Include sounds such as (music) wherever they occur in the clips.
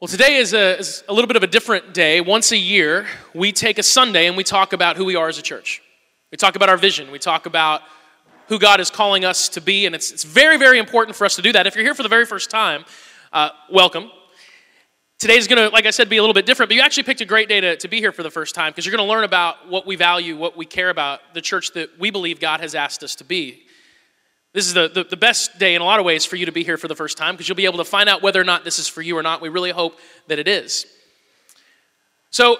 Well, today is a, is a little bit of a different day. Once a year, we take a Sunday and we talk about who we are as a church. We talk about our vision. We talk about who God is calling us to be, and it's, it's very, very important for us to do that. If you're here for the very first time, uh, welcome. Today's going to, like I said, be a little bit different, but you actually picked a great day to, to be here for the first time because you're going to learn about what we value, what we care about, the church that we believe God has asked us to be. This is the, the, the, best day in a lot of ways for you to be here for the first time because you'll be able to find out whether or not this is for you or not. We really hope that it is. So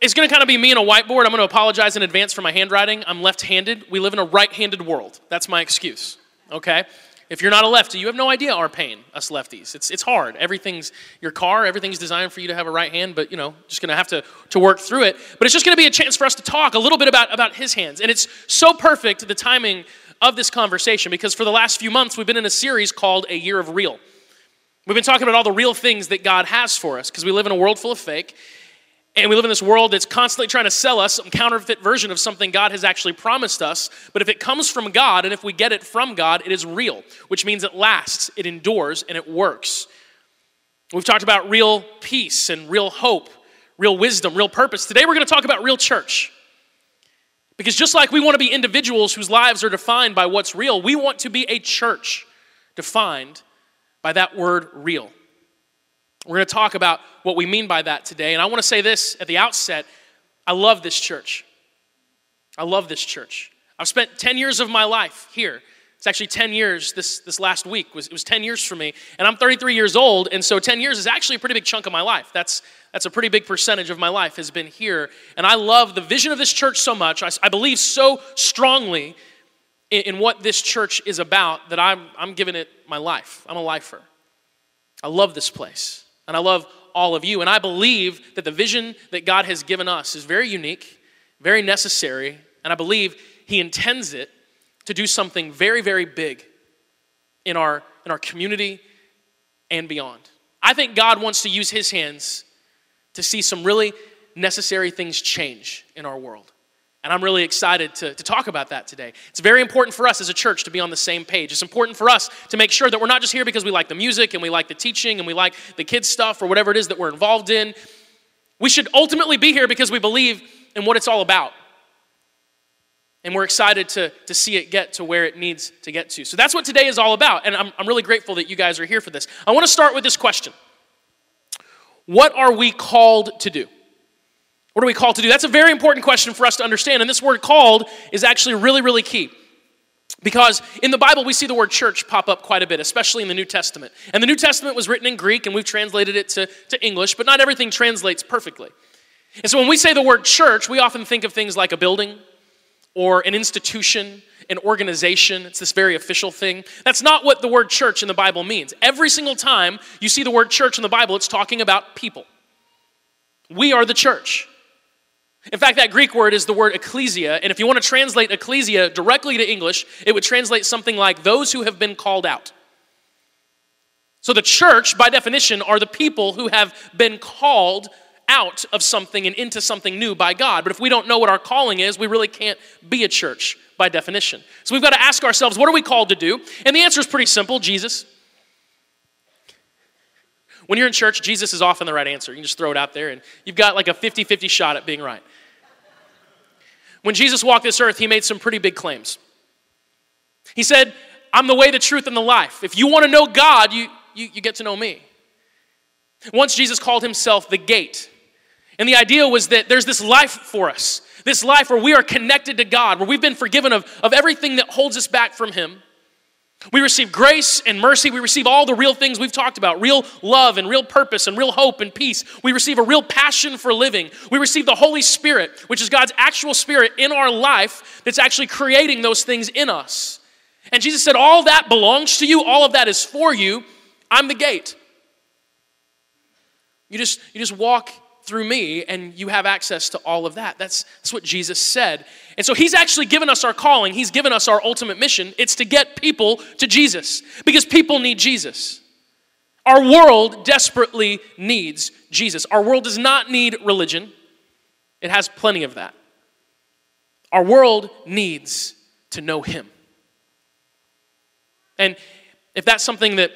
it's going to kind of be me and a whiteboard. I'm going to apologize in advance for my handwriting. I'm left handed. We live in a right handed world. That's my excuse. Okay? If you're not a lefty, you have no idea our pain, us lefties. It's, it's hard. Everything's, your car, everything's designed for you to have a right hand, but, you know, just going to have to, to work through it. But it's just going to be a chance for us to talk a little bit about, about his hands. And it's so perfect, the timing of this conversation because for the last few months we've been in a series called A Year of Real. We've been talking about all the real things that God has for us because we live in a world full of fake. And we live in this world that's constantly trying to sell us some counterfeit version of something God has actually promised us. But if it comes from God and if we get it from God, it is real, which means it lasts, it endures, and it works. We've talked about real peace and real hope, real wisdom, real purpose. Today we're going to talk about real church. Because just like we want to be individuals whose lives are defined by what's real, we want to be a church defined by that word real. We're going to talk about what we mean by that today. And I want to say this at the outset I love this church. I love this church. I've spent 10 years of my life here. It's actually 10 years this, this last week. Was, it was 10 years for me. And I'm 33 years old, and so 10 years is actually a pretty big chunk of my life. That's, that's a pretty big percentage of my life has been here. And I love the vision of this church so much. I, I believe so strongly in, in, what this church is about that I'm, I'm giving it my life. I'm a lifer. I love this place, and I love all of you. And I believe that the vision that God has given us is very unique, very necessary, and I believe He intends it to do something very, very big in our, in our community and beyond. I think God wants to use his hands to see some really necessary things change in our world. And I'm really excited to, to talk about that today. It's very important for us as a church to be on the same page. It's important for us to make sure that we're not just here because we like the music and we like the teaching and we like the kids' stuff or whatever it is that we're involved in. We should ultimately be here because we believe in what it's all about. And we're excited to, to see it get to where it needs to get to. So that's what today is all about. And I'm, I'm really grateful that you guys are here for this. I want to start with this question What are we called to do? What are we called to do? That's a very important question for us to understand. And this word called is actually really, really key. Because in the Bible, we see the word church pop up quite a bit, especially in the New Testament. And the New Testament was written in Greek, and we've translated it to, to English, but not everything translates perfectly. And so when we say the word church, we often think of things like a building, or an institution, an organization. It's this very official thing. That's not what the word church in the Bible means. Every single time you see the word church in the Bible, it's talking about people. We are the church. In fact, that Greek word is the word ecclesia, and if you want to translate ecclesia directly to English, it would translate something like those who have been called out. So the church, by definition, are the people who have been called out of something and into something new by God. But if we don't know what our calling is, we really can't be a church by definition. So we've got to ask ourselves, what are we called to do? And the answer is pretty simple Jesus. When you're in church, Jesus is often the right answer. You can just throw it out there, and you've got like a 50 50 shot at being right. When Jesus walked this earth, he made some pretty big claims. He said, I'm the way, the truth, and the life. If you want to know God, you, you, you get to know me. Once Jesus called himself the gate. And the idea was that there's this life for us, this life where we are connected to God, where we've been forgiven of, of everything that holds us back from Him. We receive grace and mercy. We receive all the real things we've talked about real love and real purpose and real hope and peace. We receive a real passion for living. We receive the Holy Spirit, which is God's actual spirit in our life that's actually creating those things in us. And Jesus said, All that belongs to you, all of that is for you. I'm the gate. You just, you just walk through me and you have access to all of that. That's, that's what Jesus said. And so he's actually given us our calling, he's given us our ultimate mission. It's to get people to Jesus because people need Jesus. Our world desperately needs Jesus. Our world does not need religion, it has plenty of that. Our world needs to know him. And if that's something that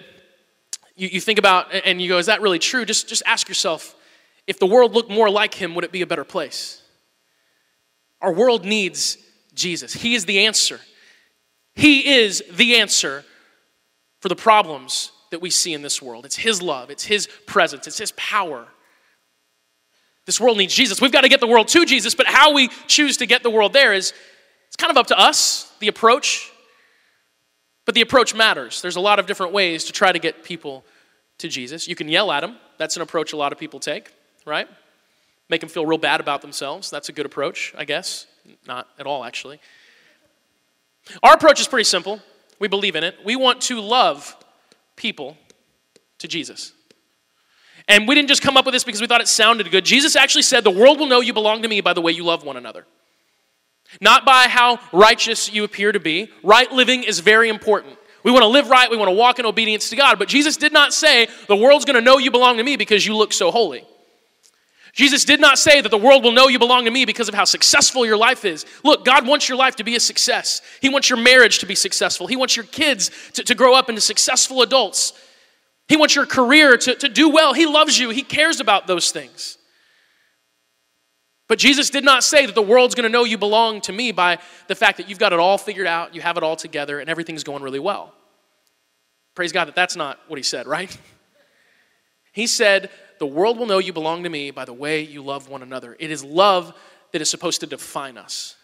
you, you think about and you go, is that really true? Just, just ask yourself if the world looked more like him, would it be a better place? Our world needs Jesus. He is the answer. He is the answer for the problems that we see in this world. It's His love, it's His presence, it's His power. This world needs Jesus. We've got to get the world to Jesus, but how we choose to get the world there is it's kind of up to us, the approach. But the approach matters. There's a lot of different ways to try to get people to Jesus. You can yell at them. That's an approach a lot of people take, right? Make them feel real bad about themselves. That's a good approach, I guess. Not at all, actually. Our approach is pretty simple. We believe in it. We want to love people to Jesus. And we didn't just come up with this because we thought it sounded good. Jesus actually said, The world will know you belong to me by the way you love one another. Not by how righteous you appear to be. Right living is very important. We want to live right, we want to walk in obedience to God. But Jesus did not say, The world's going to know you belong to me because you look so holy. Jesus did not say that the world will know you belong to me because of how successful your life is. Look, God wants your life to be a success. He wants your marriage to be successful. He wants your kids to, to grow up into successful adults. He wants your career to, to do well. He loves you. He cares about those things. But Jesus did not say that the world's going to know you belong to me by the fact that you've got it all figured out, you have it all together, and everything's going really well. Praise God that that's not what he said, right? (laughs) He said, the world will know you belong to me by the way you love one another. It is love that is supposed to define us.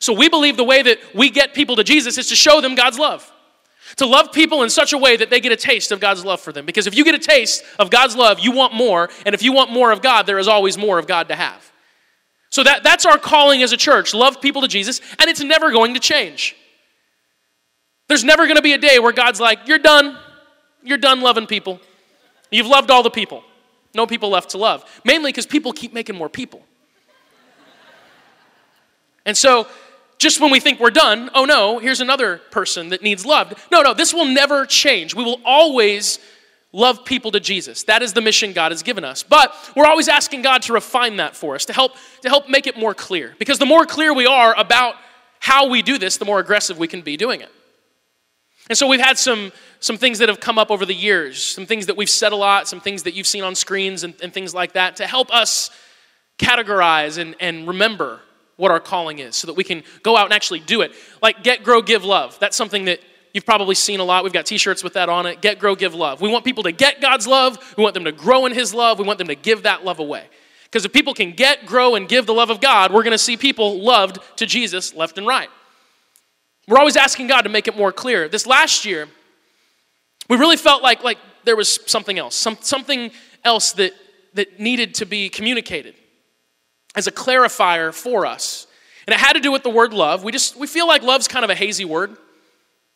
So we believe the way that we get people to Jesus is to show them God's love. To love people in such a way that they get a taste of God's love for them. Because if you get a taste of God's love, you want more. And if you want more of God, there is always more of God to have. So that, that's our calling as a church love people to Jesus, and it's never going to change. There's never going to be a day where God's like, You're done. You're done loving people. You've loved all the people. No people left to love. Mainly because people keep making more people. And so, just when we think we're done, oh no, here's another person that needs loved. No, no, this will never change. We will always love people to Jesus. That is the mission God has given us. But we're always asking God to refine that for us, to help to help make it more clear. Because the more clear we are about how we do this, the more aggressive we can be doing it. And so we've had some, some things that have come up over the years, some things that we've said a lot, some things that you've seen on screens and, and things like that to help us categorize and, and remember what our calling is so that we can go out and actually do it. Like get, grow, give love. That's something that you've probably seen a lot. We've got t shirts with that on it. Get, grow, give love. We want people to get God's love. We want them to grow in His love. We want them to give that love away. Because if people can get, grow, and give the love of God, we're going to see people loved to Jesus left and right. We're always asking God to make it more clear. This last year, we really felt like, like there was something else, some, something else that, that needed to be communicated as a clarifier for us. And it had to do with the word love. We just we feel like love's kind of a hazy word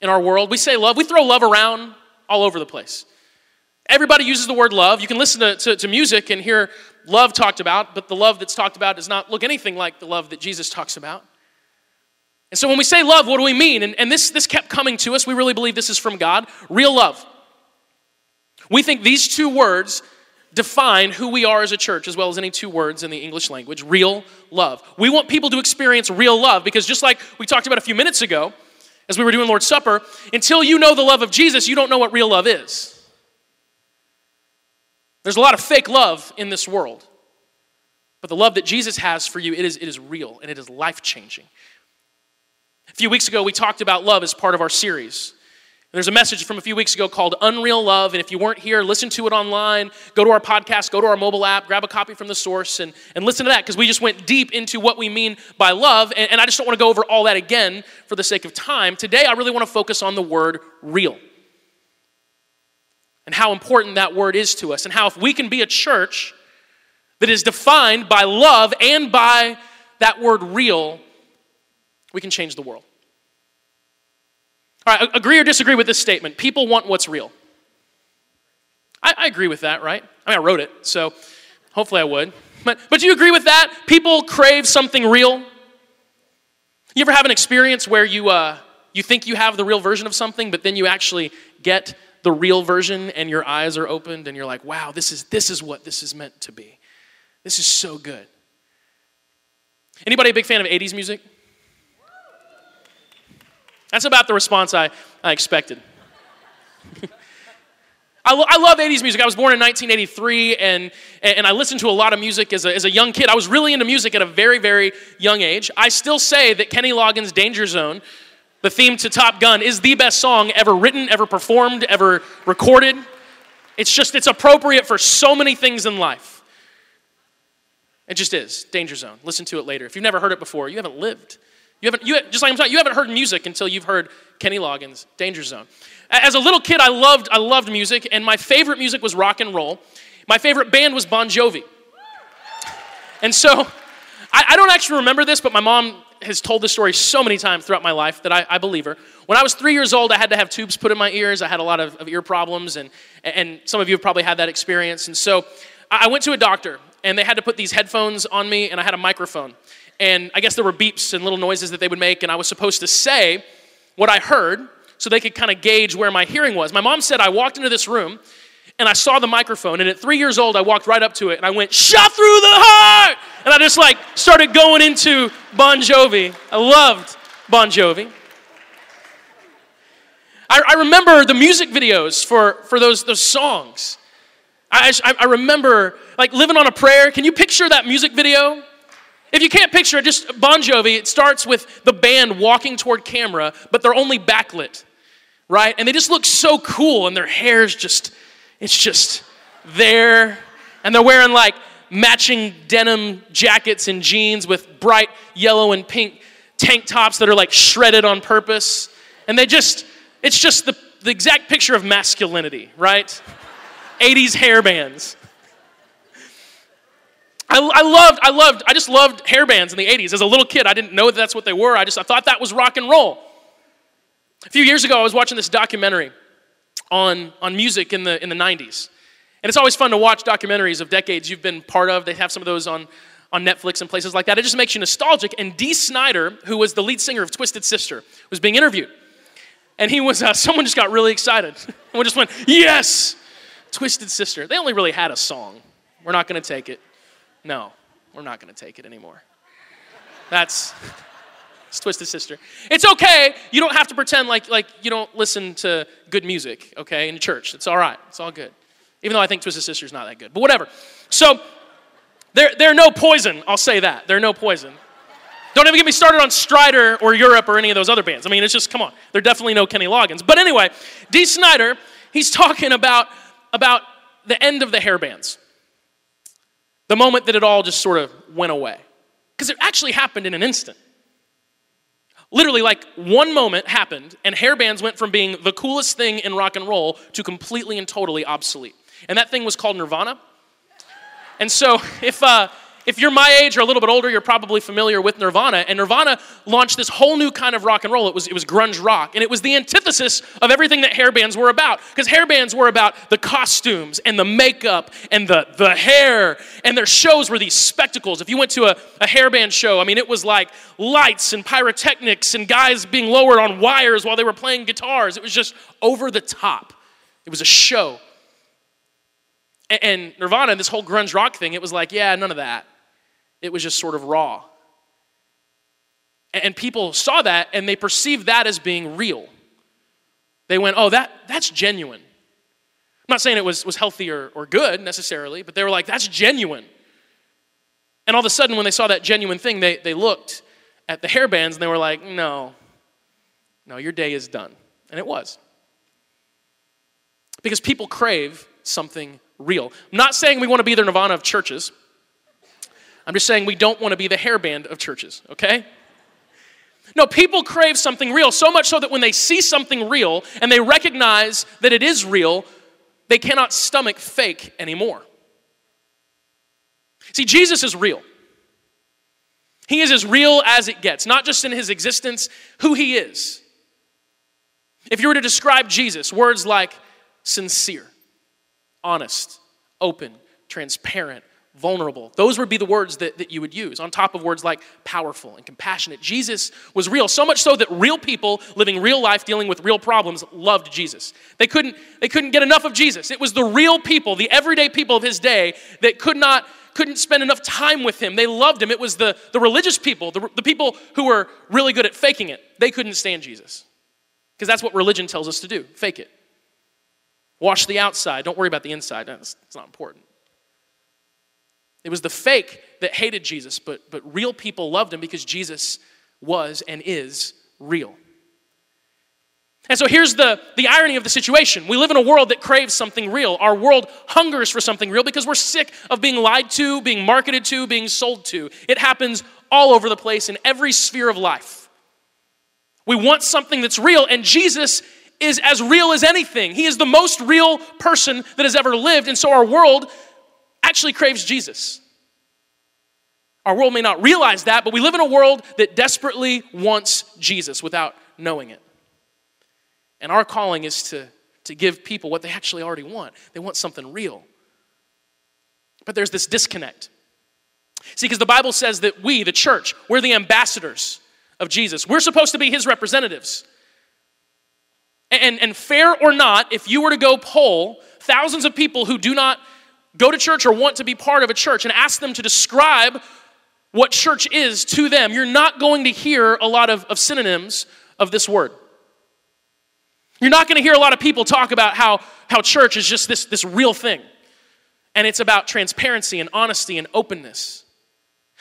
in our world. We say love, we throw love around all over the place. Everybody uses the word love. You can listen to, to, to, music and hear love talked about, but the love that's talked about does not look anything like the love that Jesus talks about. And so when we say love, what do we mean? And, and this, this kept coming to us. We really believe this is from God real love. We think these two words define who we are as a church, as well as any two words in the English language real love. We want people to experience real love because, just like we talked about a few minutes ago, as we were doing Lord's Supper, until you know the love of Jesus, you don't know what real love is. There's a lot of fake love in this world. But the love that Jesus has for you, it is, it is real and it is life changing. A few weeks ago, we talked about love as part of our series. There's a message from a few weeks ago called Unreal Love. And if you weren't here, listen to it online. Go to our podcast, go to our mobile app, grab a copy from the source, and, and listen to that because we just went deep into what we mean by love. And, and I just don't want to go over all that again for the sake of time. Today, I really want to focus on the word real and how important that word is to us, and how if we can be a church that is defined by love and by that word real, we can change the world. All right, agree or disagree with this statement? People want what's real. I, I, agree with that, right? I mean, I wrote it, so hopefully I would. But, but do you agree with that? People crave something real. You ever have an experience where you, uh, you think you have the real version of something, but then you actually get the real version and your eyes are opened and you're like, wow, this is, this is what this is meant to be. This is so good. Anybody a big fan of 80s music? That's about the response I, I expected. (laughs) I, lo- I love 80s music. I was born in 1983, and, and I listened to a lot of music as a, as a young kid. I was really into music at a very, very young age. I still say that Kenny Loggins' Danger Zone, the theme to Top Gun, is the best song ever written, ever performed, ever recorded. It's just, it's appropriate for so many things in life. It just is. Danger Zone. Listen to it later. If you've never heard it before, you haven't lived. You haven't, you, just like I'm talking, you haven't heard music until you've heard Kenny Loggins' Danger Zone. As a little kid, I loved, I loved music, and my favorite music was rock and roll. My favorite band was Bon Jovi. And so, I, I don't actually remember this, but my mom has told this story so many times throughout my life that I, I, believe her. When I was three years old, I had to have tubes put in my ears. I had a lot of, of ear problems, and, and some of you have probably had that experience. And so I went to a doctor, and they had to put these headphones on me, and I had a microphone and I guess there were beeps and little noises that they would make, and I was supposed to say what I heard so they could kind of gauge where my hearing was. My mom said I walked into this room and I saw the microphone, and at three years old, I walked right up to it and I went, Shot through the heart! And I just like started going into Bon Jovi. I loved Bon Jovi. I, I remember the music videos for, for those, those songs. I, I, I remember like living on a prayer. Can you picture that music video? If you can't picture it, just Bon Jovi, it starts with the band walking toward camera, but they're only backlit, right? And they just look so cool, and their hair's just, it's just there. And they're wearing like matching denim jackets and jeans with bright yellow and pink tank tops that are like shredded on purpose. And they just, it's just the, the exact picture of masculinity, right? (laughs) 80s hair bands. I, I, loved, I loved, I just loved hair bands in the 80s. As a little kid, I didn't know that that's what they were. I just I thought that was rock and roll. A few years ago, I was watching this documentary on, on music in the, in the 90s. And it's always fun to watch documentaries of decades you've been part of. They have some of those on, on Netflix and places like that. It just makes you nostalgic. And Dee Snider, who was the lead singer of Twisted Sister, was being interviewed. And he was, uh, (laughs) someone just got really excited. (laughs) and we just went, yes, Twisted Sister. They only really had a song. We're not going to take it. No, we're not going to take it anymore. That's it's Twisted Sister. It's okay. You don't have to pretend like, like you don't listen to good music, okay, in church. It's all right. It's all good. Even though I think Twisted Sister is not that good. But whatever. So, they're, they're no poison. I'll say that. They're no poison. Don't even get me started on Stryper or Europe or any of those other bands. I mean, it's just, come on. They're definitely no Kenny Loggins. But anyway, Dee Snider, he's talking about, about the end of the hair bands. The moment that it all just sort of went away. Because it actually happened in an instant. Literally, like one moment happened, and hair bands went from being the coolest thing in rock and roll to completely and totally obsolete. And that thing was called Nirvana. And so, (laughs) if, uh, if you're my age or a little bit older, you're probably familiar with Nirvana. And Nirvana launched this whole new kind of rock and roll. It was, it was grunge rock. And it was the antithesis of everything that hair bands were about. Because hair bands were about the costumes and the makeup and the, the hair. And their shows were these spectacles. If you went to a, a hair band show, I mean, it was like lights and pyrotechnics and guys being lowered on wires while they were playing guitars. It was just over the top. It was a show. And, Nirvana and this whole grunge rock thing, it was like, yeah, none of that it was just sort of raw. And people saw that and they perceived that as being real. They went, oh, that, that's genuine. I'm not saying it was, was healthy or, or good necessarily, but they were like, that's genuine. And all of a sudden, when they saw that genuine thing, they, they looked at the hair bands and they were like, no, no, your day is done. And it was. Because people crave something real. I'm not saying we want to be the nirvana of churches. I'm just saying we don't want to be the hairband of churches, okay? No, people crave something real, so much so that when they see something real and they recognize that it is real, they cannot stomach fake anymore. See, Jesus is real. He is as real as it gets, not just in his existence, who he is. If you were to describe Jesus, words like sincere, honest, open, transparent, vulnerable. Those would be the words that, that you would use, on top of words like powerful and compassionate. Jesus was real, so much so that real people living real life, dealing with real problems, loved Jesus. They couldn't, they couldn't get enough of Jesus. It was the real people, the everyday people of his day, that could not couldn't spend enough time with him. They loved him. It was the, the religious people, the, the people who were really good at faking it. They couldn't stand Jesus. Because that's what religion tells us to do fake it. Wash the outside. Don't worry about the inside. That's not important. It was the fake that hated Jesus, but, but real people loved him because Jesus was and is real. And so here's the, the irony of the situation. We live in a world that craves something real. Our world hungers for something real because we're sick of being lied to, being marketed to, being sold to. It happens all over the place in every sphere of life. We want something that's real, and Jesus is as real as anything. He is the most real person that has ever lived, and so our world actually craves Jesus. Our world may not realize that, but we live in a world that desperately wants Jesus without knowing it. And our calling is to, to give people what they actually already want. They want something real. But there's this disconnect. See, because the Bible says that we, the church, we're the ambassadors of Jesus. We're supposed to be his representatives. And, and fair or not, if you were to go poll thousands of people who do not go to church or want to be part of a church and ask them to describe what church is to them, you're not going to hear a lot of, of synonyms of this word. You're not going to hear a lot of people talk about how, how church is just this, this real thing. And it's about transparency and honesty and openness.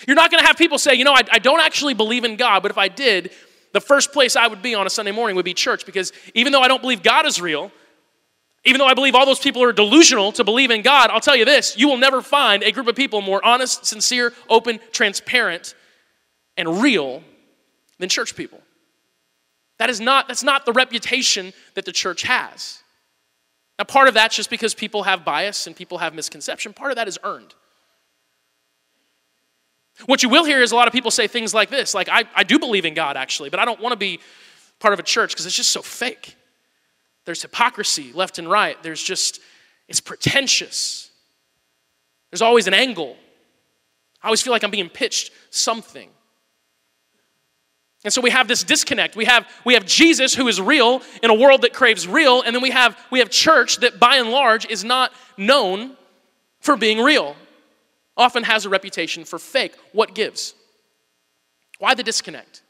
You're not going to have people say, you know, I, I don't actually believe in God, but if I did, the first place I would be on a Sunday morning would be church because even though I don't believe God is real, even though I believe all those people are delusional to believe in God, I'll tell you this you will never find a group of people more honest, sincere, open, transparent, and real than church people. That is not, that's not the reputation that the church has. Now, part of that's just because people have bias and people have misconception. Part of that is earned. What you will hear is a lot of people say things like this like, I, I do believe in God, actually, but I don't want to be part of a church because it's just so fake. There's hypocrisy left and right. There's just, it's pretentious. There's always an angle. I always feel like I'm being pitched something. And so we have this disconnect. We have, we have Jesus who is real in a world that craves real, and then we have, we have church that by and large is not known for being real, often has a reputation for fake. What gives? Why the disconnect?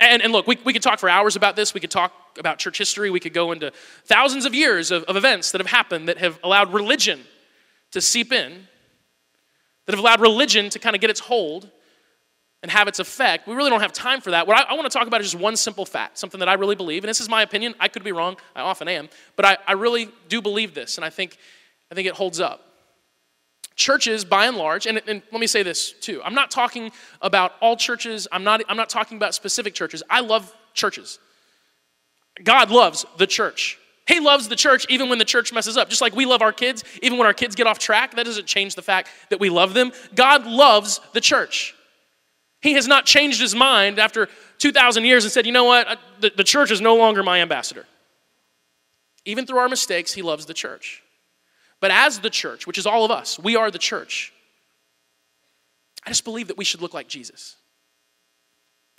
And, and look, we, we could talk for hours about this. We could talk about church history. We could go into thousands of years of, of events that have happened that have allowed religion to seep in, that have allowed religion to kind of get its hold and have its effect. We really don't have time for that. What I, I want to talk about is just one simple fact, something that I really believe, and this is my opinion. I could be wrong. I often am, but I, I really do believe this, and I think, I think it holds up. Churches, by and large, and, and let me say this too. I'm not talking about all churches. I'm not, I'm not talking about specific churches. I love churches. God loves the church. He loves the church even when the church messes up. Just like we love our kids, even when our kids get off track, that doesn't change the fact that we love them. God loves the church. He has not changed his mind after 2,000 years and said, you know what, the, the church is no longer my ambassador. Even through our mistakes, he loves the church. But as the church, which is all of us, we are the church. I just believe that we should look like Jesus.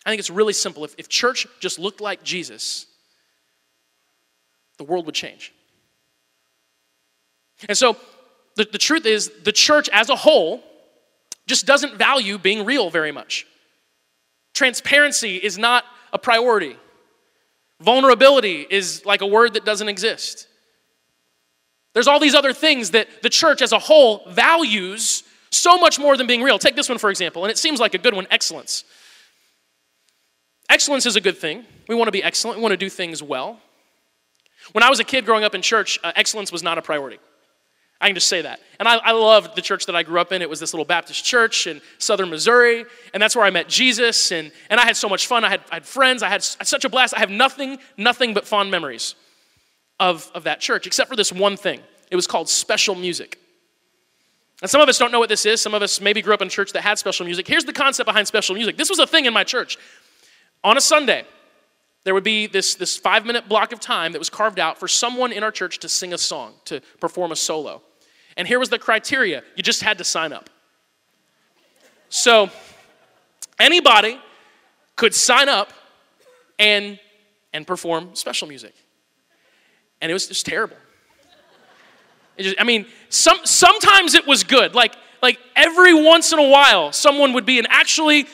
I think it's really simple. If, if church just looked like Jesus, the world would change. And so the, the truth is, the church as a whole just doesn't value being real very much. Transparency is not a priority. Vulnerability is like a word that doesn't exist. There's all these other things that the church as a whole values so much more than being real. Take this one, for example, and it seems like a good one excellence. Excellence is a good thing. We want to be excellent, we want to do things well. When I was a kid growing up in church, uh, excellence was not a priority. I can just say that. And I, I loved the church that I grew up in. It was this little Baptist church in southern Missouri. And that's where I met Jesus. And, and I had so much fun. I had, I had friends. I had, I had such a blast. I have nothing, nothing but fond memories of, of that church, except for this one thing. It was called special music. And some of us don't know what this is. Some of us maybe grew up in a church that had special music. Here's the concept behind special music this was a thing in my church. On a Sunday, there would be this, this five minute block of time that was carved out for someone in our church to sing a song, to perform a solo. And here was the criteria you just had to sign up. So, anybody could sign up and, and perform special music. And it was just terrible. Just, I mean, some, sometimes it was good. Like, like every once in a while, someone would be an actually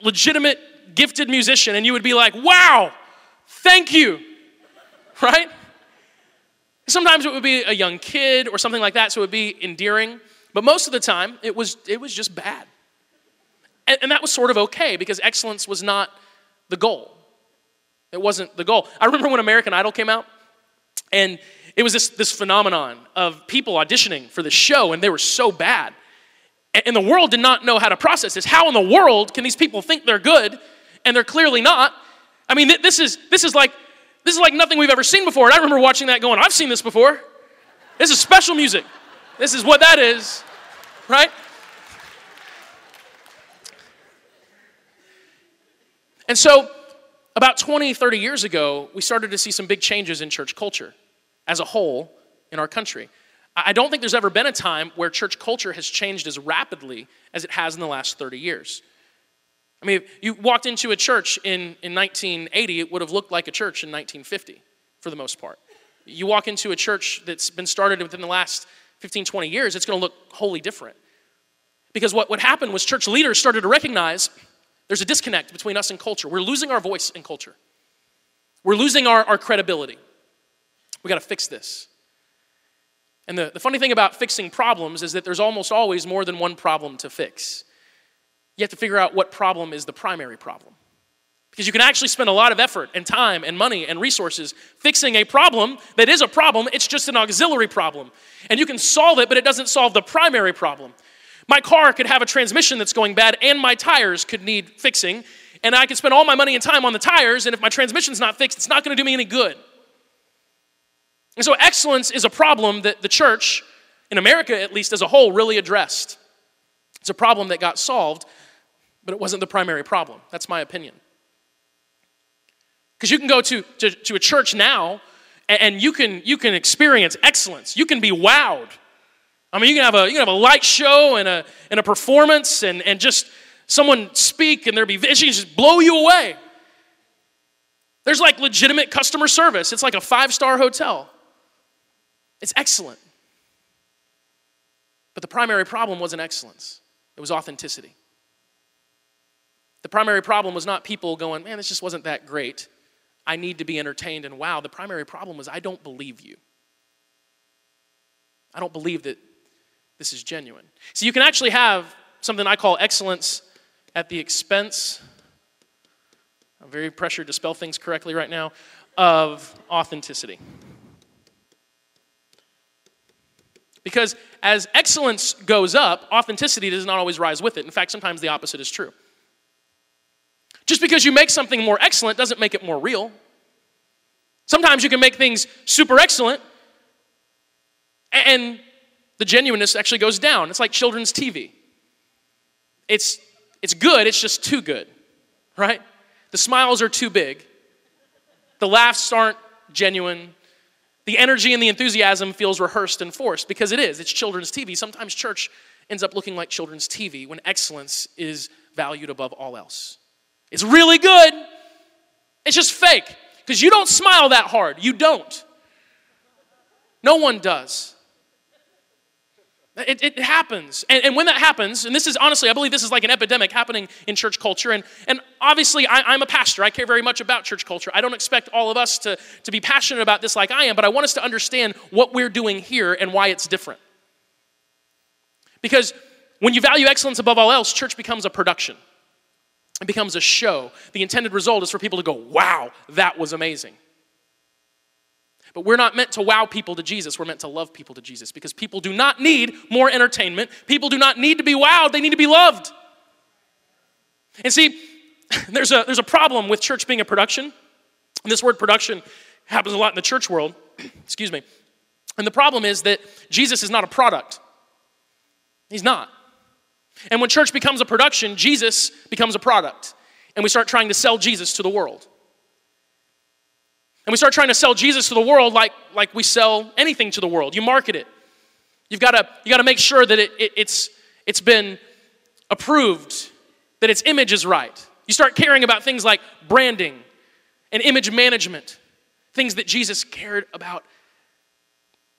legitimate, gifted musician, and you would be like, wow, thank you. (laughs) Right? Sometimes it would be a young kid or something like that, so it would be endearing. But most of the time, it was, it was just bad. And, and that was sort of okay because excellence was not the goal. It wasn't the goal. I remember when American Idol came out, and it was this, this phenomenon of people auditioning for the show, and they were so bad. And, the world did not know how to process this. How in the world can these people think they're good, and they're clearly not? I mean, this is, this is like this is like nothing we've ever seen before. And I remember watching that going, I've seen this before. This is special music. This is what that is, right? And so, about 20, 30 years ago, we started to see some big changes in church culture as a whole in our country. I don't think there's ever been a time where church culture has changed as rapidly as it has in the last 30 years. I mean, if you walked into a church in, in 1980, it would have looked like a church in 1950 for the most part. You walk into a church that's been started within the last 15, 20 years, it's going to look wholly different. Because what, what happened was church leaders started to recognize there's a disconnect between us and culture. We're losing our voice in culture, we're losing our, our credibility. We got to fix this. And the, the funny thing about fixing problems is that there's almost always more than one problem to fix you have to figure out what problem is the primary problem. Because you can actually spend a lot of effort and time and money and resources fixing a problem that is a problem, it's just an auxiliary problem. And you can solve it, but it doesn't solve the primary problem. My car could have a transmission that's going bad, and my tires could need fixing, and I could spend all my money and time on the tires, and if my transmission's not fixed, it's not to do me any good. And so, excellence is a problem that the church, in America at least as a whole, really addressed. It's a problem that got solved but it wasn't the primary problem. That's my opinion. Because you can go to, to, to, a church now and, and you, can, you can experience excellence. You can be wowed. I mean, you can have a, you can have a light show and a, and a performance and, and just someone speak and there be, can just blow you away. There's like legitimate customer service. It's like a five star hotel. It's excellent. But the primary problem wasn't excellence, it was authenticity. The primary problem was not people going, man, this just wasn't that great. I need to be entertained and wow. The primary problem was, I don't believe you. I don't believe that this is genuine. So you can actually have something I call excellence at the expense, I'm very pressured to spell things correctly right now, of authenticity. Because as excellence goes up, authenticity does not always rise with it. In fact, sometimes the opposite is true. Just because you make something more excellent doesn't make it more real. Sometimes you can make things super excellent and the genuineness actually goes down. It's like children's TV. It's, it's good, it's just too good, right? The smiles are too big, the laughs aren't genuine, the energy and the enthusiasm feels rehearsed and forced because it is. It's children's TV. Sometimes church ends up looking like children's TV when excellence is valued above all else. It's really good. It's just fake because you don't smile that hard. You don't. No one does. It, it happens. And, and, when that happens, and this is honestly, I believe this is like an epidemic happening in church culture. And, and obviously, I, am a pastor. I care very much about church culture. I don't expect all of us to, to be passionate about this like I am, but I want us to understand what we're doing here and why it's different. Because when you value excellence above all else, church becomes a production. It becomes a show. The intended result is for people to go, wow, that was amazing. But we're not meant to wow people to Jesus. We're meant to love people to Jesus because people do not need more entertainment. People do not need to be wowed, they need to be loved. And see, (laughs) there's a, there's a problem with church being a production. And this word production happens a lot in the church world. (clears throat) Excuse me. And the problem is that Jesus is not a product, He's not. And when church becomes a production, Jesus becomes a product. And we start trying to sell Jesus to the world. And we start trying to sell Jesus to the world like, like we sell anything to the world. You market it. You've got to, you got to make sure that it, it, it's, it's been approved, that its image is right. You start caring about things like branding and image management, things that Jesus cared about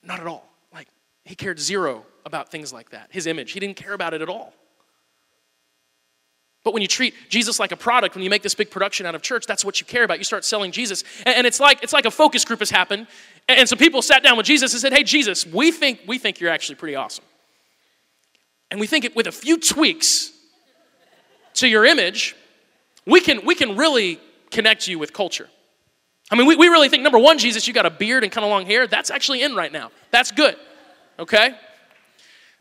not at all. Like, he cared zero about things like that. His image, he didn't care about it at all. But when you treat Jesus like a product, when you make this big production out of church, that's what you care about. You start selling Jesus. And, it's like it's like a focus group has happened. And some people sat down with Jesus and said, Hey, Jesus, we think, we think you're actually pretty awesome. And we think it, with a few tweaks to your image, we can, we can really connect you with culture. I mean, we, we really think, number one, Jesus, you got a beard and kind of long hair. That's actually in right now. That's good. Okay?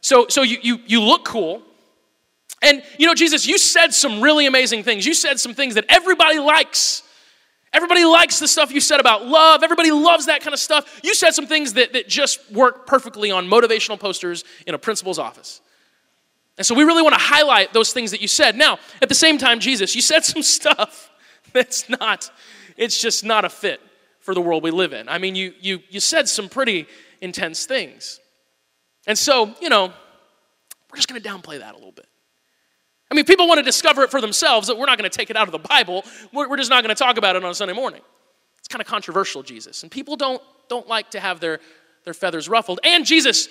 So, so you, you, you look cool. And, you know, Jesus, you said some really amazing things. You said some things that everybody likes. Everybody likes the stuff you said about love. Everybody loves that kind of stuff. You said some things that, that just work perfectly on motivational posters in a principal's office. And so we really want to highlight those things that you said. Now, at the same time, Jesus, you said some (laughs) stuff that's not, it's just not a fit for the world we live in. I mean, you, you, you said some pretty intense things. And so, you know, we're just going to downplay that a little bit. I mean, people want to discover it for themselves, that we're not going to take it out of the Bible. We're just not going to talk about it on a Sunday morning. It's kind of controversial, Jesus. And people don't, don't like to have their, their feathers ruffled. And Jesus,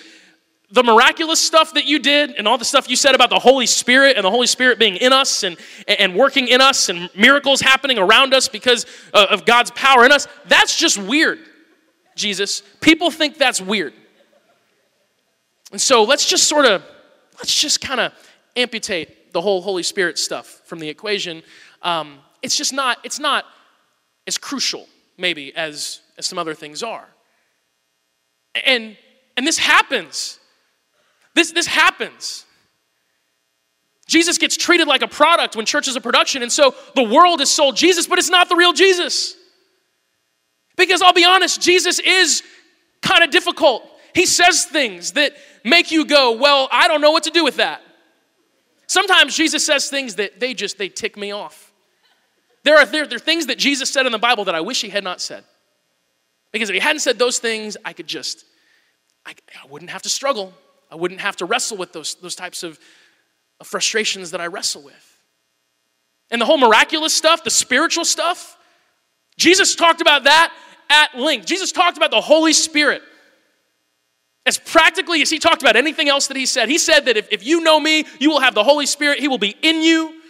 the miraculous stuff that you did and all the stuff you said about the Holy Spirit and the Holy Spirit being in us and, and working in us and miracles happening around us because uh, of God's power in us, that's just weird, Jesus. People think that's weird. And so let's just sort of, let's just kind of amputate the whole Holy Spirit stuff from the equation. Um, it's just not, it's not as crucial, maybe, as, as some other things are. And, and this happens. This, this happens. Jesus gets treated like a product when church is a production, and so the world is sold Jesus, but it's not the real Jesus. Because I'll be honest, Jesus is kind of difficult. He says things that make you go, Well, I don't know what to do with that. Sometimes Jesus says things that they just they tick me off. There are, there, there are things that Jesus said in the Bible that I wish he had not said. Because if he hadn't said those things, I could just, I, I wouldn't have to struggle. I wouldn't have to wrestle with those, those types of, of frustrations that I wrestle with. And the whole miraculous stuff, the spiritual stuff, Jesus talked about that at length. Jesus talked about the Holy Spirit as practically as he talked about anything else that he said. He said that if, if you know me, you will have the Holy Spirit. He will be in you.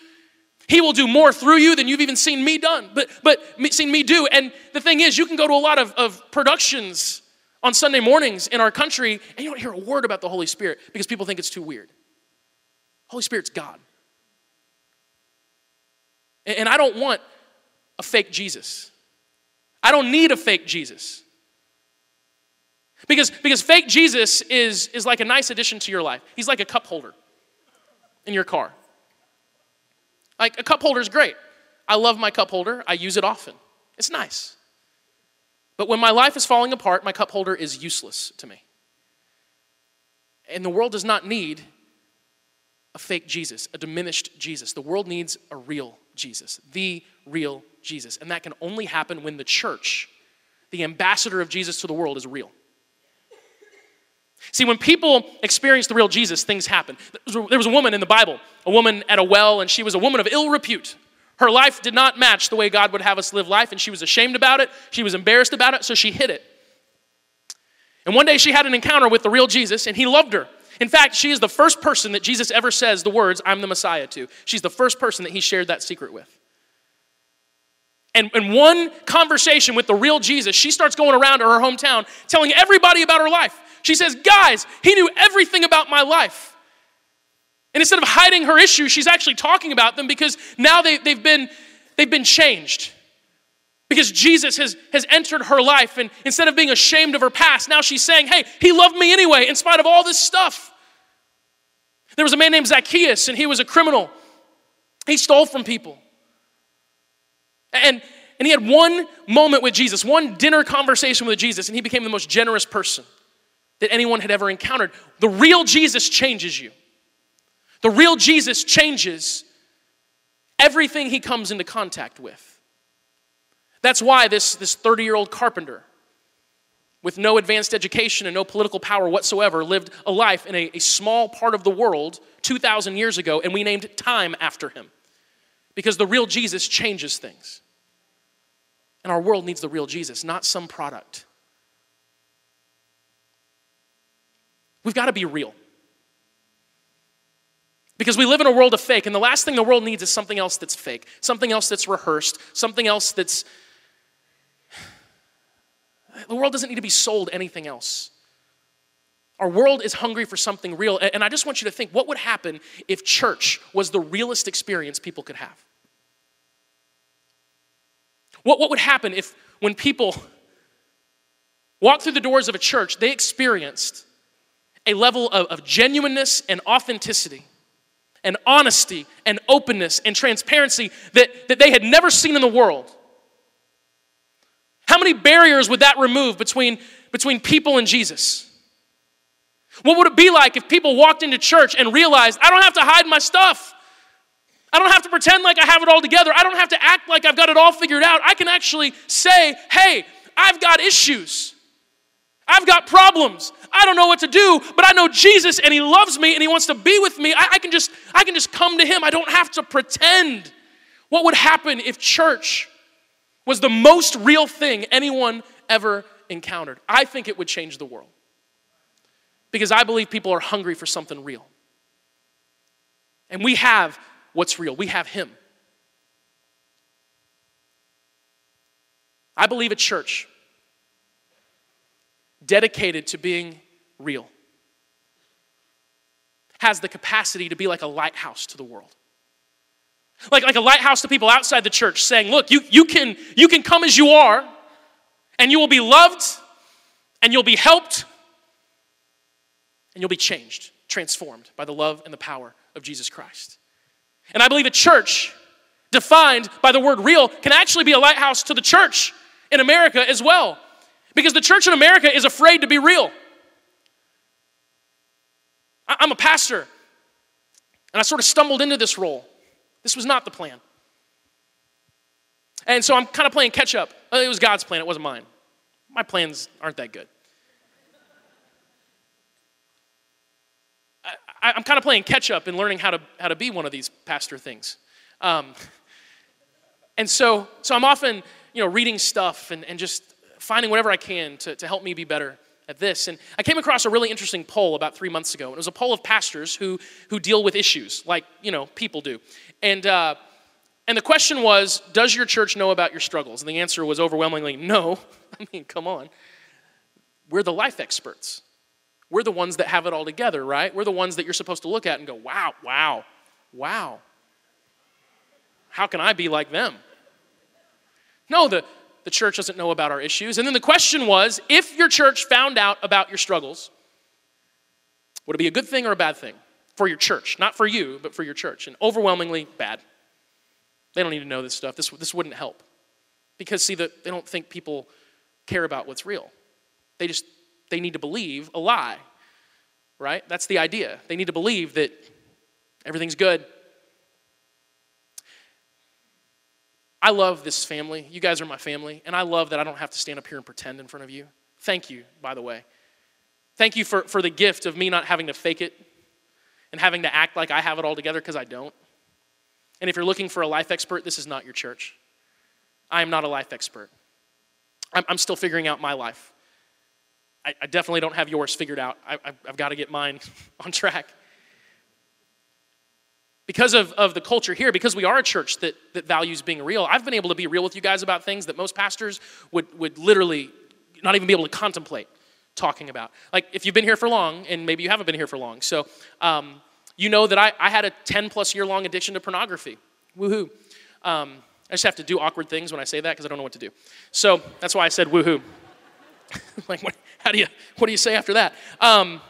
He will do more through you than you've even seen me done, but, but seen me do. And the thing is, you can go to a lot of, of productions on Sunday mornings in our country and you don't hear a word about the Holy Spirit because people think it's too weird. Holy Spirit's God. And, and I don't want a fake Jesus. I don't need a fake Jesus. Because, because fake Jesus is, is like a nice addition to your life. He's like a cup holder in your car. Like a cup holder is great. I love my cup holder, I use it often. It's nice. But when my life is falling apart, my cup holder is useless to me. And the world does not need a fake Jesus, a diminished Jesus. The world needs a real Jesus, the real Jesus. And that can only happen when the church, the ambassador of Jesus to the world, is real. See, when people experience the real Jesus, things happen. There was a woman in the Bible, a woman at a well, and she was a woman of ill repute. Her life did not match the way God would have us live life, and she was ashamed about it. She was embarrassed about it, so she hid it. And one day she had an encounter with the real Jesus, and he loved her. In fact, she is the first person that Jesus ever says the words, I'm the Messiah to. She's the first person that he shared that secret with. And in one conversation with the real Jesus, she starts going around to her hometown telling everybody about her life. She says, Guys, he knew everything about my life. And instead of hiding her issues, she's actually talking about them because now they, they've, been, they've been changed. Because Jesus has, has entered her life, and instead of being ashamed of her past, now she's saying, Hey, he loved me anyway, in spite of all this stuff. There was a man named Zacchaeus, and he was a criminal. He stole from people. And, and he had one moment with Jesus, one dinner conversation with Jesus, and he became the most generous person that anyone had ever encountered. The real Jesus changes you. The real Jesus changes everything he comes into contact with. That's why this 30 year old carpenter, with no advanced education and no political power whatsoever, lived a life in a, a small part of the world 2,000 years ago, and we named time after him. Because the real Jesus changes things. And our world needs the real Jesus, not some product. We've got to be real. Because we live in a world of fake, and the last thing the world needs is something else that's fake, something else that's rehearsed, something else that's. (sighs) The world doesn't need to be sold anything else. Our world is hungry for something real. And I just want you to think what would happen if church was the realest experience people could have? What, what would happen if, when people walked through the doors of a church, they experienced a level of, of genuineness and authenticity and honesty and openness and transparency that, that they had never seen in the world? How many barriers would that remove between, between people and Jesus? What would it be like if people walked into church and realized, I don't have to hide my stuff? I don't have to pretend like I have it all together. I don't have to act like I've got it all figured out. I can actually say, hey, I've got issues. I've got problems. I don't know what to do, but I know Jesus and He loves me and He wants to be with me. I, I, can just, I can just come to Him. I don't have to pretend. What would happen if church was the most real thing anyone ever encountered? I think it would change the world. Because I believe people are hungry for something real. And we have what's real. We have Him. I believe a church dedicated to being real has the capacity to be like a lighthouse to the world. Like, like a lighthouse to people outside the church saying, look, you, you, can, you can come as you are, and you will be loved, and you'll be helped, and you'll be changed, transformed by the love and the power of Jesus Christ. And I believe a church defined by the word real can actually be a lighthouse to the church in America as well. Because the church in America is afraid to be real. I'm a pastor, and I sort of stumbled into this role. This was not the plan. And so I'm kind of playing catch up. Uh, it was God's plan, it wasn't mine. My plans aren't that good. I, am kind of playing catch up and learning how to, how to be one of these pastor things. Um, and so, so I'm often, you know, reading stuff and, and just finding whatever I can to, to help me be better at this. And I came across a really interesting poll about three months ago. And it was a poll of pastors who, who deal with issues like, you know, people do. And, uh, and the question was, does your church know about your struggles? And the answer was overwhelmingly no. (laughs) I mean, come on. We're the life experts. We're the ones that have it all together, right? We're the ones that you're supposed to look at and go, wow, wow, wow. How can I be like them? No, the, the church doesn't know about our issues. And then the question was if your church found out about your struggles, would it be a good thing or a bad thing for your church? Not for you, but for your church. And overwhelmingly bad. They don't need to know this stuff. This, this wouldn't help. Because, see, that they don't think people care about what's real. They just they need to believe a lie, right? That's the idea. They need to believe that everything's good. I love this family. You guys are my family, and I love that I don't have to stand up here and pretend in front of you. Thank you, by the way. Thank you for, for the gift of me not having to fake it and having to act like I have it all together because I don't. And if you're looking for a life expert, this is not your church. I am not a life expert. I'm, I'm still figuring out my life. I, I definitely don't have yours figured out. I, have got to get mine (laughs) on track. Because of, of the culture here, because we are a church that, that values being real, I've been able to be real with you guys about things that most pastors would, would literally not even be able to contemplate talking about. Like, if you've been here for long, and maybe you haven't been here for long, so um, you know that I, I had a 10 plus year long addiction to pornography. Woohoo. Um, I just have to do awkward things when I say that because I don't know what to do. So that's why I said woohoo. (laughs) like, what, how do you, what do you say after that? Um,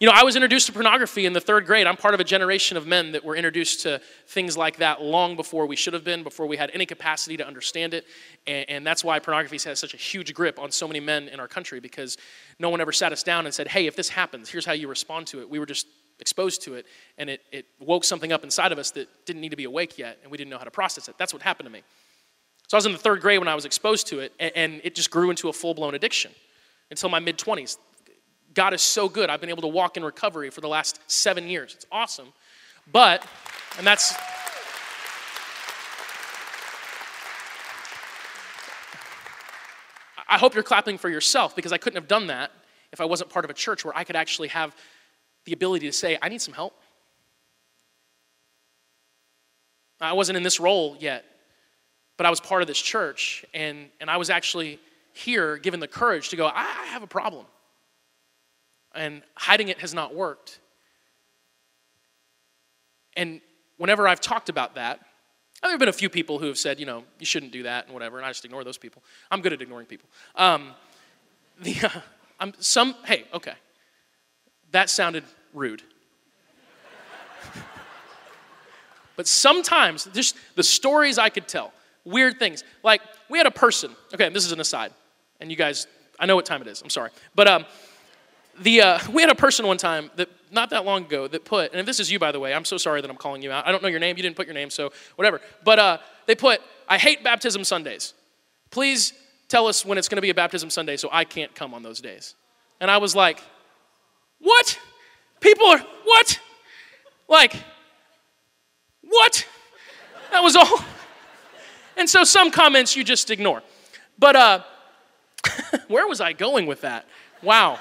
you know, I was introduced to pornography in the third grade. I'm part of a generation of men that were introduced to things like that long before we should have been, before we had any capacity to understand it. And, and, that's why pornography has such a huge grip on so many men in our country because no one ever sat us down and said, hey, if this happens, here's how you respond to it. We were just exposed to it, and it, it woke something up inside of us that didn't need to be awake yet, and we didn't know how to process it. That's what happened to me. So I was in the third grade when I was exposed to it, and, and it just grew into a full blown addiction until my mid 20s. God is so good. I've been able to walk in recovery for the last seven years. It's awesome. But, and that's. I hope you're clapping for yourself because I couldn't have done that if I wasn't part of a church where I could actually have the ability to say, I need some help. I wasn't in this role yet, but I was part of this church, and, and I was actually here given the courage to go, I, I have a problem. And hiding it has not worked. And whenever I've talked about that, there have been a few people who have said, you know, you shouldn't do that and whatever, and I just ignore those people. I'm good at ignoring people. Um, (laughs) the, uh, I'm some, hey, okay. That sounded rude. (laughs) but sometimes, just the stories I could tell, weird things. Like, we had a person, okay, this is an aside, and you guys, I know what time it is, I'm sorry. But um, the, uh, (laughs) we had a person one time that not that long ago that put, and if this is you, by the way, I'm so sorry that I'm calling you out. I don't know your name. You didn't put your name, so whatever. But uh, they put, I hate baptism Sundays. Please tell us when it's going to be a baptism Sunday so I can't come on those days. And I was like, what? People are, what? Like, what? That was all. (laughs) And so some comments you just ignore. But uh, (laughs) where was I going with that? Wow.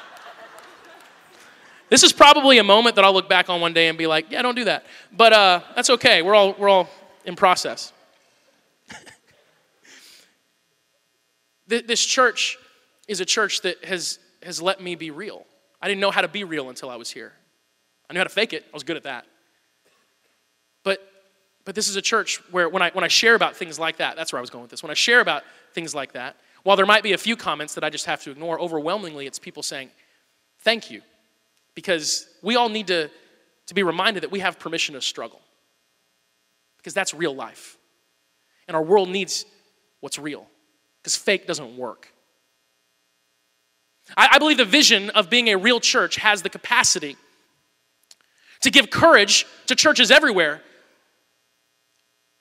This is probably a moment that I'll look back on one day and be like, yeah, don't do that. But uh, that's okay. We're all, we're all in process. (laughs) this church is a church that has, has let me be real. I didn't know how to be real until I was here. I knew how to fake it, I was good at that. But, but this is a church where when I, when I share about things like that, that's where I was going with this. When I share about things like that, while there might be a few comments that I just have to ignore, overwhelmingly it's people saying, Thank you because we all need to, to be reminded that we have permission to struggle. Because that's real life. And our world needs what's real, because fake doesn't work. I, I believe the vision of being a real church has the capacity to give courage to churches everywhere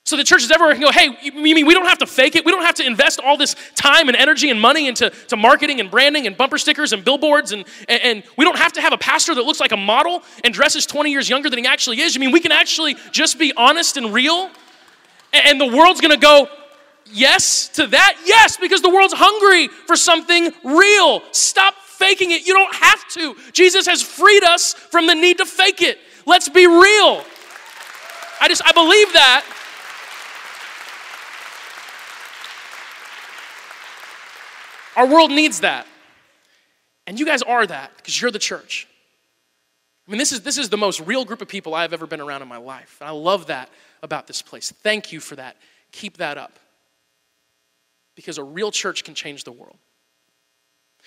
so the churches everywhere can go, hey, you mean we don't have to fake it? We don't have to invest all this time and energy and money into to marketing and branding and bumper stickers and billboards and, and, and we don't have to have a pastor that looks like a model and dresses 20 years younger than he actually is. You mean we can actually just be honest and real? And, and the world's gonna go, yes to that? Yes, because the world's hungry for something real. Stop faking it. You don't have to. Jesus has freed us from the need to fake it. Let's be real. I just, I believe that. Our world needs that. And you guys are that because you're the church. I mean, this is, this is the most real group of people I've ever been around in my life. And I love that about this place. Thank you for that. Keep that up. Because a real church can change the world.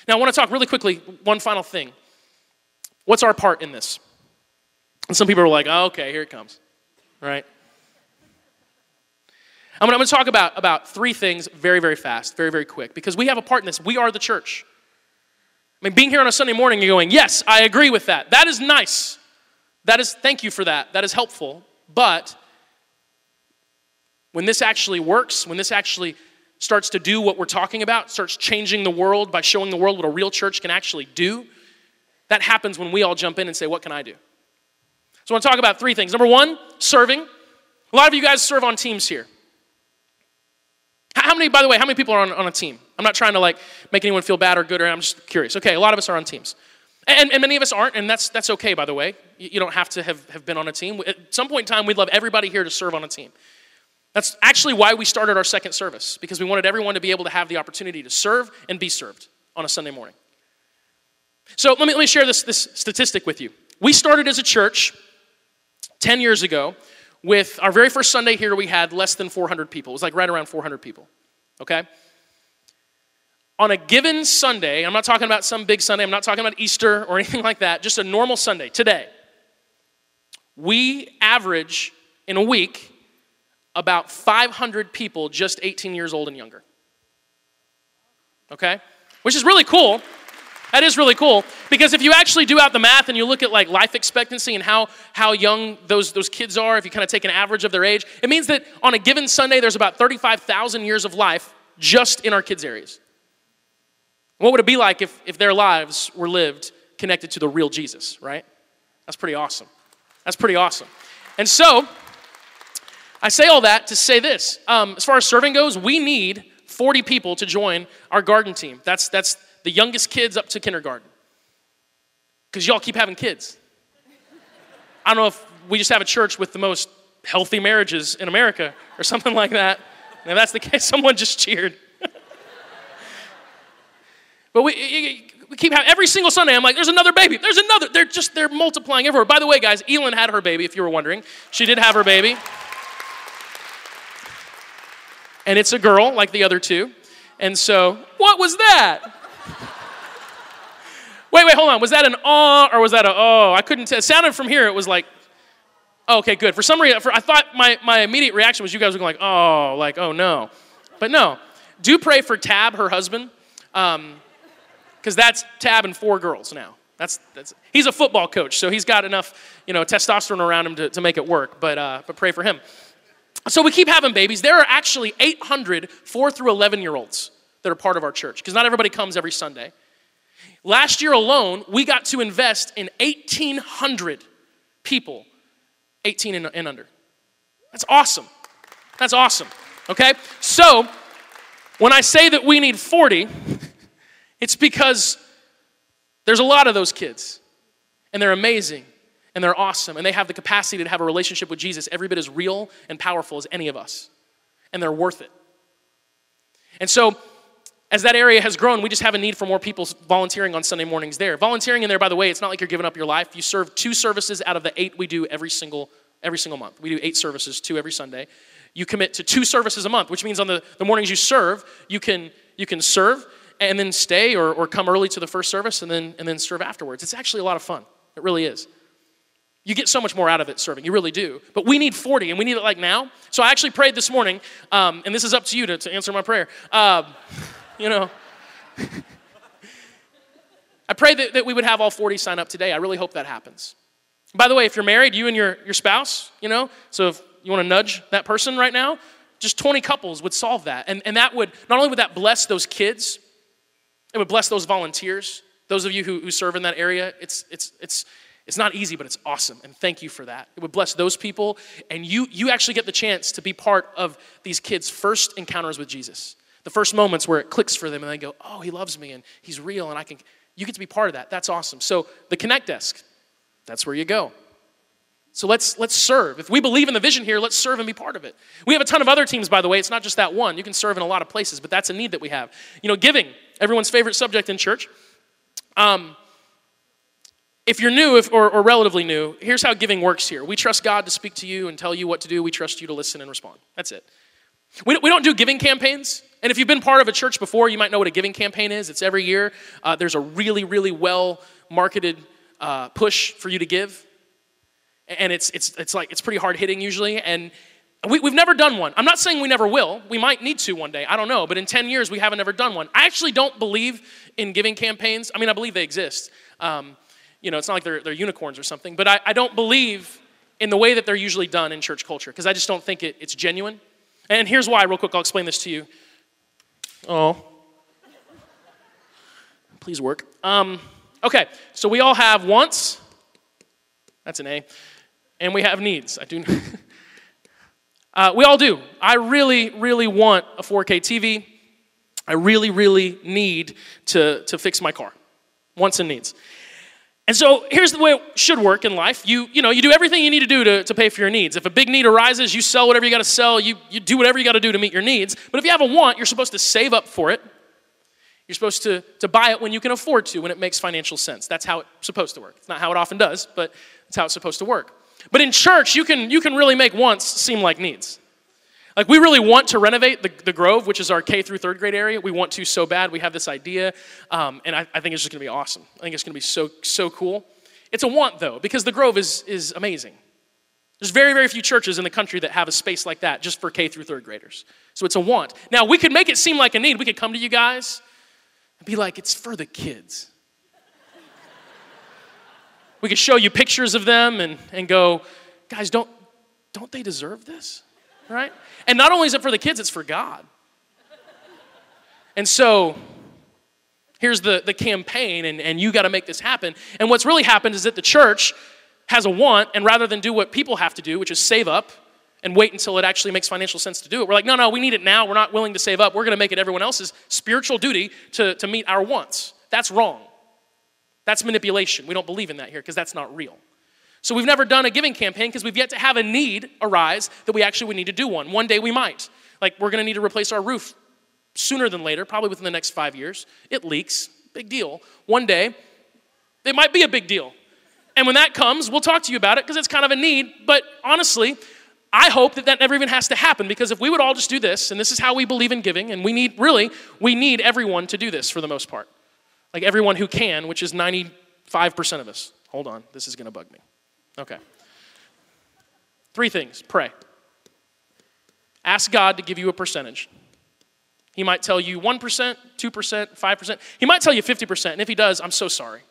Now, I want to talk really quickly, one final thing. What's our part in this? And some people are like, oh, okay, here it comes, right? I'm going to talk about, about three things very, very fast, very, very quick, because we have a part in this. We are the church. I mean, being here on a Sunday morning, you're going, yes, I agree with that. That is nice. That is, thank you for that. That is helpful. But when this actually works, when this actually starts to do what we're talking about, starts changing the world by showing the world what a real church can actually do, that happens when we all jump in and say, What can I do? So I want to talk about three things. Number one, serving. A lot of you guys serve on teams here. How many, by the way, how many people are on, on a team? I'm not trying to like make anyone feel bad or good, or I'm just curious. Okay, a lot of us are on teams. And, and many of us aren't, and that's, that's okay, by the way. You, don't have to have, have been on a team. At some point in time, we'd love everybody here to serve on a team. That's actually why we started our second service, because we wanted everyone to be able to have the opportunity to serve and be served on a Sunday morning. So let me, let me share this, this statistic with you. We started as a church 10 years ago with our very first Sunday here, we had less than 400 people. It was like right around 400 people, okay? On a given Sunday, I'm not talking about some big Sunday, I'm not talking about Easter or (laughs) anything like that, just a normal Sunday, today, we average in a week about 500 people just 18 years old and younger. Okay? Which is really cool. That is really cool because if you actually do out the math and you look at like life expectancy and how, how young those, those kids are, if you kind of take an average of their age, it means that on a given Sunday there's about 35,000 years of life just in our kids' areas. What would it be like if, if their lives were lived connected to the real Jesus, right? That's pretty awesome. That's pretty awesome. And so, I say all that to say this. Um, as far as serving goes, we need 40 people to join our garden team. That's, that's the youngest kids up to kindergarten. Because y'all keep having kids. I don't know if we just have a church with the most healthy marriages in America or something like that. And if that's the case, (laughs) someone just cheered. (laughs) but we, we keep having, every single Sunday, I'm like, there's another baby. There's another. They're just, they're multiplying everywhere. By the way, guys, Elin had her baby, if you were wondering. She did have her baby. And it's a girl, like the other two. And so, what was that? Wait, wait, hold on. Was that an ah or was that a oh? I couldn't tell. It sounded from here, it was like, oh, okay, good. For some reason, I thought my, my immediate reaction was you guys were going like, oh, like, oh no. But no. Do pray for Tab, her husband. Um, because that's Tab and four girls now. That's, that's, he's a football coach, so he's got enough, you know, testosterone around him to, to make it work, but, uh, but pray for him. So we keep having babies. There are actually 800 4 through 11 year olds that are part of our church, because not everybody comes every Sunday. Last year alone, we got to invest in 1,800 people, 18 and, and under. That's awesome. That's awesome. Okay? So, when I say that we need 40, (laughs) it's because there's a lot of those kids, and they're amazing, and they're awesome, and they have the capacity to have a relationship with Jesus every bit as real and powerful as any of us, and they're worth it. And so, as that area has grown, we just have a need for more people volunteering on Sunday mornings there. Volunteering in there, by the way, it's not like you're giving up your life. You serve two services out of the eight we do every single every single month. We do eight services, two every Sunday. You commit to two services a month, which means on the, the mornings you serve, you can you can serve and then stay or, or come early to the first service and then, and then serve afterwards. It's actually a lot of fun. It really is. You get so much more out of it serving. You really do. But we need 40, and we need it like now. So I actually prayed this morning, um, and this is up to you to, to answer my prayer. Uh, you know, I pray that, that we would have all 40 sign up today. I really hope that happens. By the way, if you're married, you and your, your spouse, you know, so if you want to nudge that person right now, just 20 couples would solve that. And, and that would, not only would that bless those kids, it would bless those volunteers, those of you who, who serve in that area. It's, it's, it's, it's not easy, but it's awesome. And thank you for that. It would bless those people. And you, you actually get the chance to be part of these kids' first encounters with Jesus. The first moments where it clicks for them and they go, oh, he loves me and he's real and I can, you get to be part of that. That's awesome. So the Connect Desk, that's where you go. So let's let's serve. If we believe in the vision here, let's serve and be part of it. We have a ton of other teams, by the way. It's not just that one. You can serve in a lot of places, but that's a need that we have. You know, giving, everyone's favorite subject in church. Um, if you're new if, or, or relatively new, here's how giving works here. We trust God to speak to you and tell you what to do. We trust you to listen and respond. That's it. We, we don't do giving campaigns. And if you've been part of a church before, you might know what a giving campaign is. It's every year. Uh, there's a really, really well marketed uh, push for you to give. And it's, it's, it's like it's pretty hard hitting usually. And we, have never done one. I'm not saying we never will. We might need to one day. I don't know. But in 10 years we haven't ever done one. I actually don't believe in giving campaigns. I mean i believe they exist. Um, you know it's not like they're, they're unicorns or something. But I, I don't believe in the way that they're usually done in church culture because i just don't think it, it's genuine and here's why real quick i'll explain this to you oh please work um, okay so we all have wants that's an a and we have needs. I do. (laughs) uh, we all do. I really, really want a 4K TV. I really, really need to, to fix my car. Wants and needs. And so here's the way it should work in life. You, you know, you do everything you need to do to, to pay for your needs. If a big need arises, you sell whatever you got to sell. You, you do whatever you got to do to meet your needs. But if you have a want, you're supposed to save up for it. You're supposed to, to buy it when you can afford to, when it makes financial sense. That's how it's supposed to work. It's not how it often does, but it's how it's supposed to work. But in church, you can, you can really make wants seem like needs. Like, we really want to renovate the, the Grove, which is our K through third grade area. We want to so bad. We have this idea, um, and I, I think it's just gonna be awesome. I think it's gonna be so, so cool. It's a want, though, because the Grove is, is amazing. There's very, very few churches in the country that have a space like that just for K through third graders. So it's a want. Now, we could make it seem like a need. We could come to you guys and be like, it's for the kids. (laughs) We could show you pictures of them and, and go, guys, don't, don't they deserve this? Right? And not only is it for the kids, it's for God. And so here's the, the campaign, and, and you got to make this happen. And what's really happened is that the church has a want, and rather than do what people have to do, which is save up and wait until it actually makes financial sense to do it, we're like, no, no, we need it now. We're not willing to save up. We're going to make it everyone else's spiritual duty to, to meet our wants. That's wrong. That's manipulation. We don't believe in that here because that's not real. So we've never done a giving campaign because we've yet to have a need arise that we actually would need to do one. One day we might. Like we're going to need to replace our roof sooner than later, probably within the next five years. It leaks, big deal. One day, it might be a big deal. And when that comes, we'll talk to you about it because it's kind of a need. But honestly, I hope that that never even has to happen because if we would all just do this, and this is how we believe in giving, and we need, really, we need everyone to do this for the most part. Like everyone who can, which is 95% of us. Hold on, this is going to bug me. Okay. Three things pray. Ask God to give you a percentage. He might tell you 1%, 2%, 5%. He might tell you 50%. And if he does, I'm so sorry.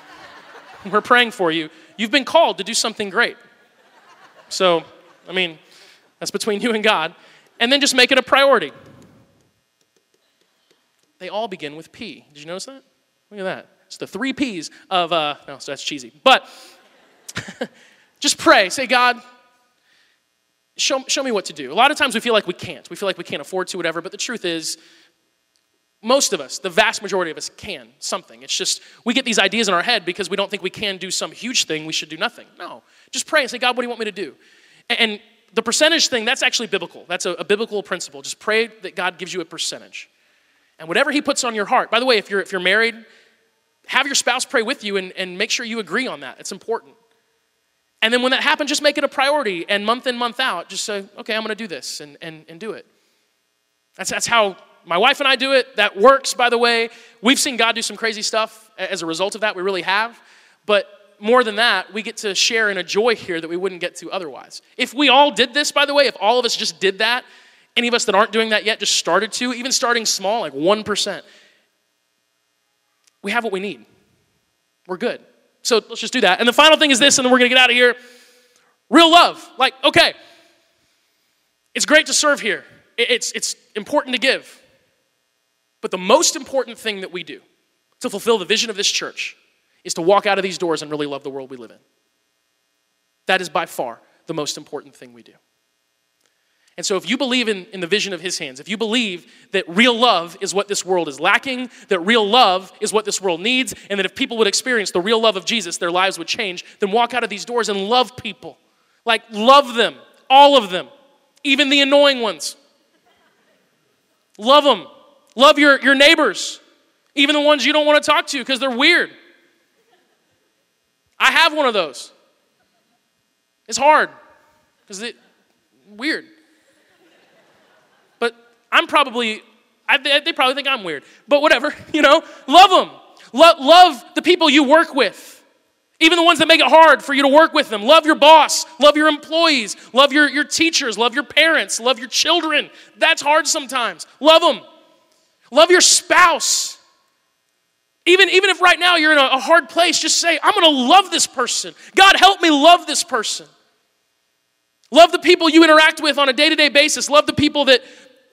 (laughs) We're praying for you. You've been called to do something great. So, I mean, that's between you and God. And then just make it a priority. They all begin with P. Did you notice that? Look at that. It's the three P's of, uh, no, so that's cheesy. But (laughs) just pray. Say, God, show, show me what to do. A lot of times we feel like we can't. We feel like we can't afford to, whatever. But the truth is, most of us, the vast majority of us, can something. It's just we get these ideas in our head because we don't think we can do some huge thing, we should do nothing. No. Just pray and say, God, what do you want me to do? And the percentage thing, that's actually biblical. That's a, a biblical principle. Just pray that God gives you a percentage. And whatever He puts on your heart, by the way, if you're, if you're married, have your spouse pray with you and, and make sure you agree on that. It's important. And then when that happens, just make it a priority. And month in, month out, just say, okay, I'm going to do this and, and, and do it. That's, that's how my wife and I do it. That works, by the way. We've seen God do some crazy stuff as a result of that. We really have. But more than that, we get to share in a joy here that we wouldn't get to otherwise. If we all did this, by the way, if all of us just did that, any of us that aren't doing that yet just started to, even starting small, like 1%, we have what we need. We're good. So let's just do that. And the final thing is this, and then we're going to get out of here. Real love. Like, okay, it's great to serve here, it's, it's important to give. But the most important thing that we do to fulfill the vision of this church is to walk out of these doors and really love the world we live in. That is by far the most important thing we do. And so, if you believe in, in the vision of his hands, if you believe that real love is what this world is lacking, that real love is what this world needs, and that if people would experience the real love of Jesus, their lives would change, then walk out of these doors and love people. Like, love them, all of them, even the annoying ones. Love them. Love your, your neighbors, even the ones you don't want to talk to because they're weird. I have one of those. It's hard because it weird. I'm probably, I, they probably think I'm weird. But whatever, (laughs) you know, love them. Lo- love the people you work with. Even the ones that make it hard for you to work with them. Love your boss. Love your employees. Love your, your teachers. Love your parents. Love your children. That's hard sometimes. Love them. Love your spouse. Even, even if right now you're in a, a hard place, just say, I'm to love this person. God, help me love this person. Love the people you interact with on a day to day basis. Love the people that,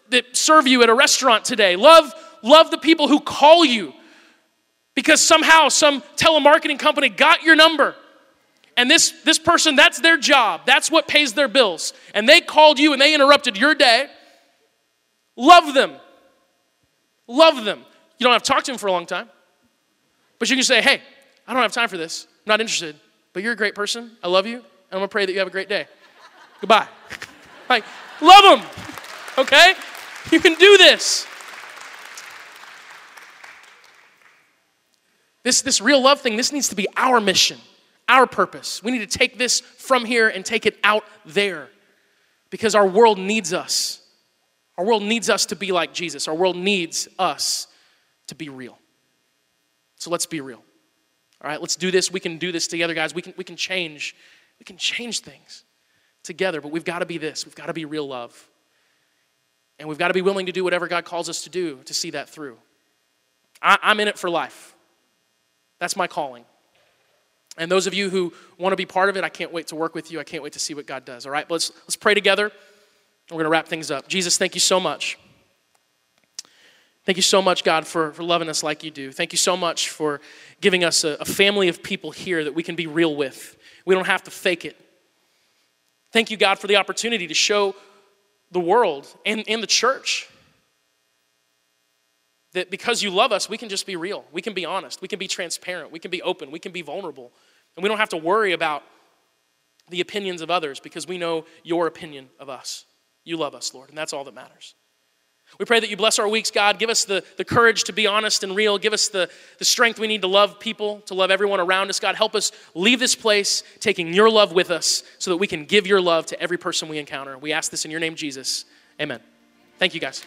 that serve you at a restaurant today. Love, love the people who call you because somehow some telemarketing company got your number. And this, this person, that's their job. That's what pays their bills. And they called you and they interrupted your day. Love them. Love them. You don't have to talk to them for a long time. But you can say, hey, I don't have time for this. I'm not interested. But you're a great person. I love you. And I'm going to pray that you have a great day. Goodbye. (laughs) like, love them. Okay? You can do this. This, this real love thing, this needs to be our mission, our purpose. We need to take this from here and take it out there because our world needs us. Our world needs us to be like Jesus. Our world needs us to be real. So let's be real. All right, let's do this. We can do this together, guys. We can, we can change. We can change things together, but we've got to be this. We've got to be real love. And we've got to be willing to do whatever God calls us to do to see that through. I, I'm in it for life. That's my calling. And those of you who want to be part of it, I can't wait to work with you. I can't wait to see what God does. All right, let's, let's pray together. We're going to wrap things up. Jesus, thank you so much. Thank you so much, God, for, for loving us like you do. Thank you so much for giving us a, a family of people here that we can be real with. We don't have to fake it. Thank you, God, for the opportunity to show the world and, and the church that because you love us, we can just be real. We can be honest. We can be transparent. We can be open. We can be vulnerable. And we don't have to worry about the opinions of others because we know your opinion of us. You love us, Lord, and that's all that matters. We pray that you bless our weeks, God. Give us the, the courage to be honest and real. Give us the, the strength we need to love people, to love everyone around us. God, help us leave this place taking your love with us so that we can give your love to every person we encounter. We ask this in your name, Jesus. Amen. Thank you, guys.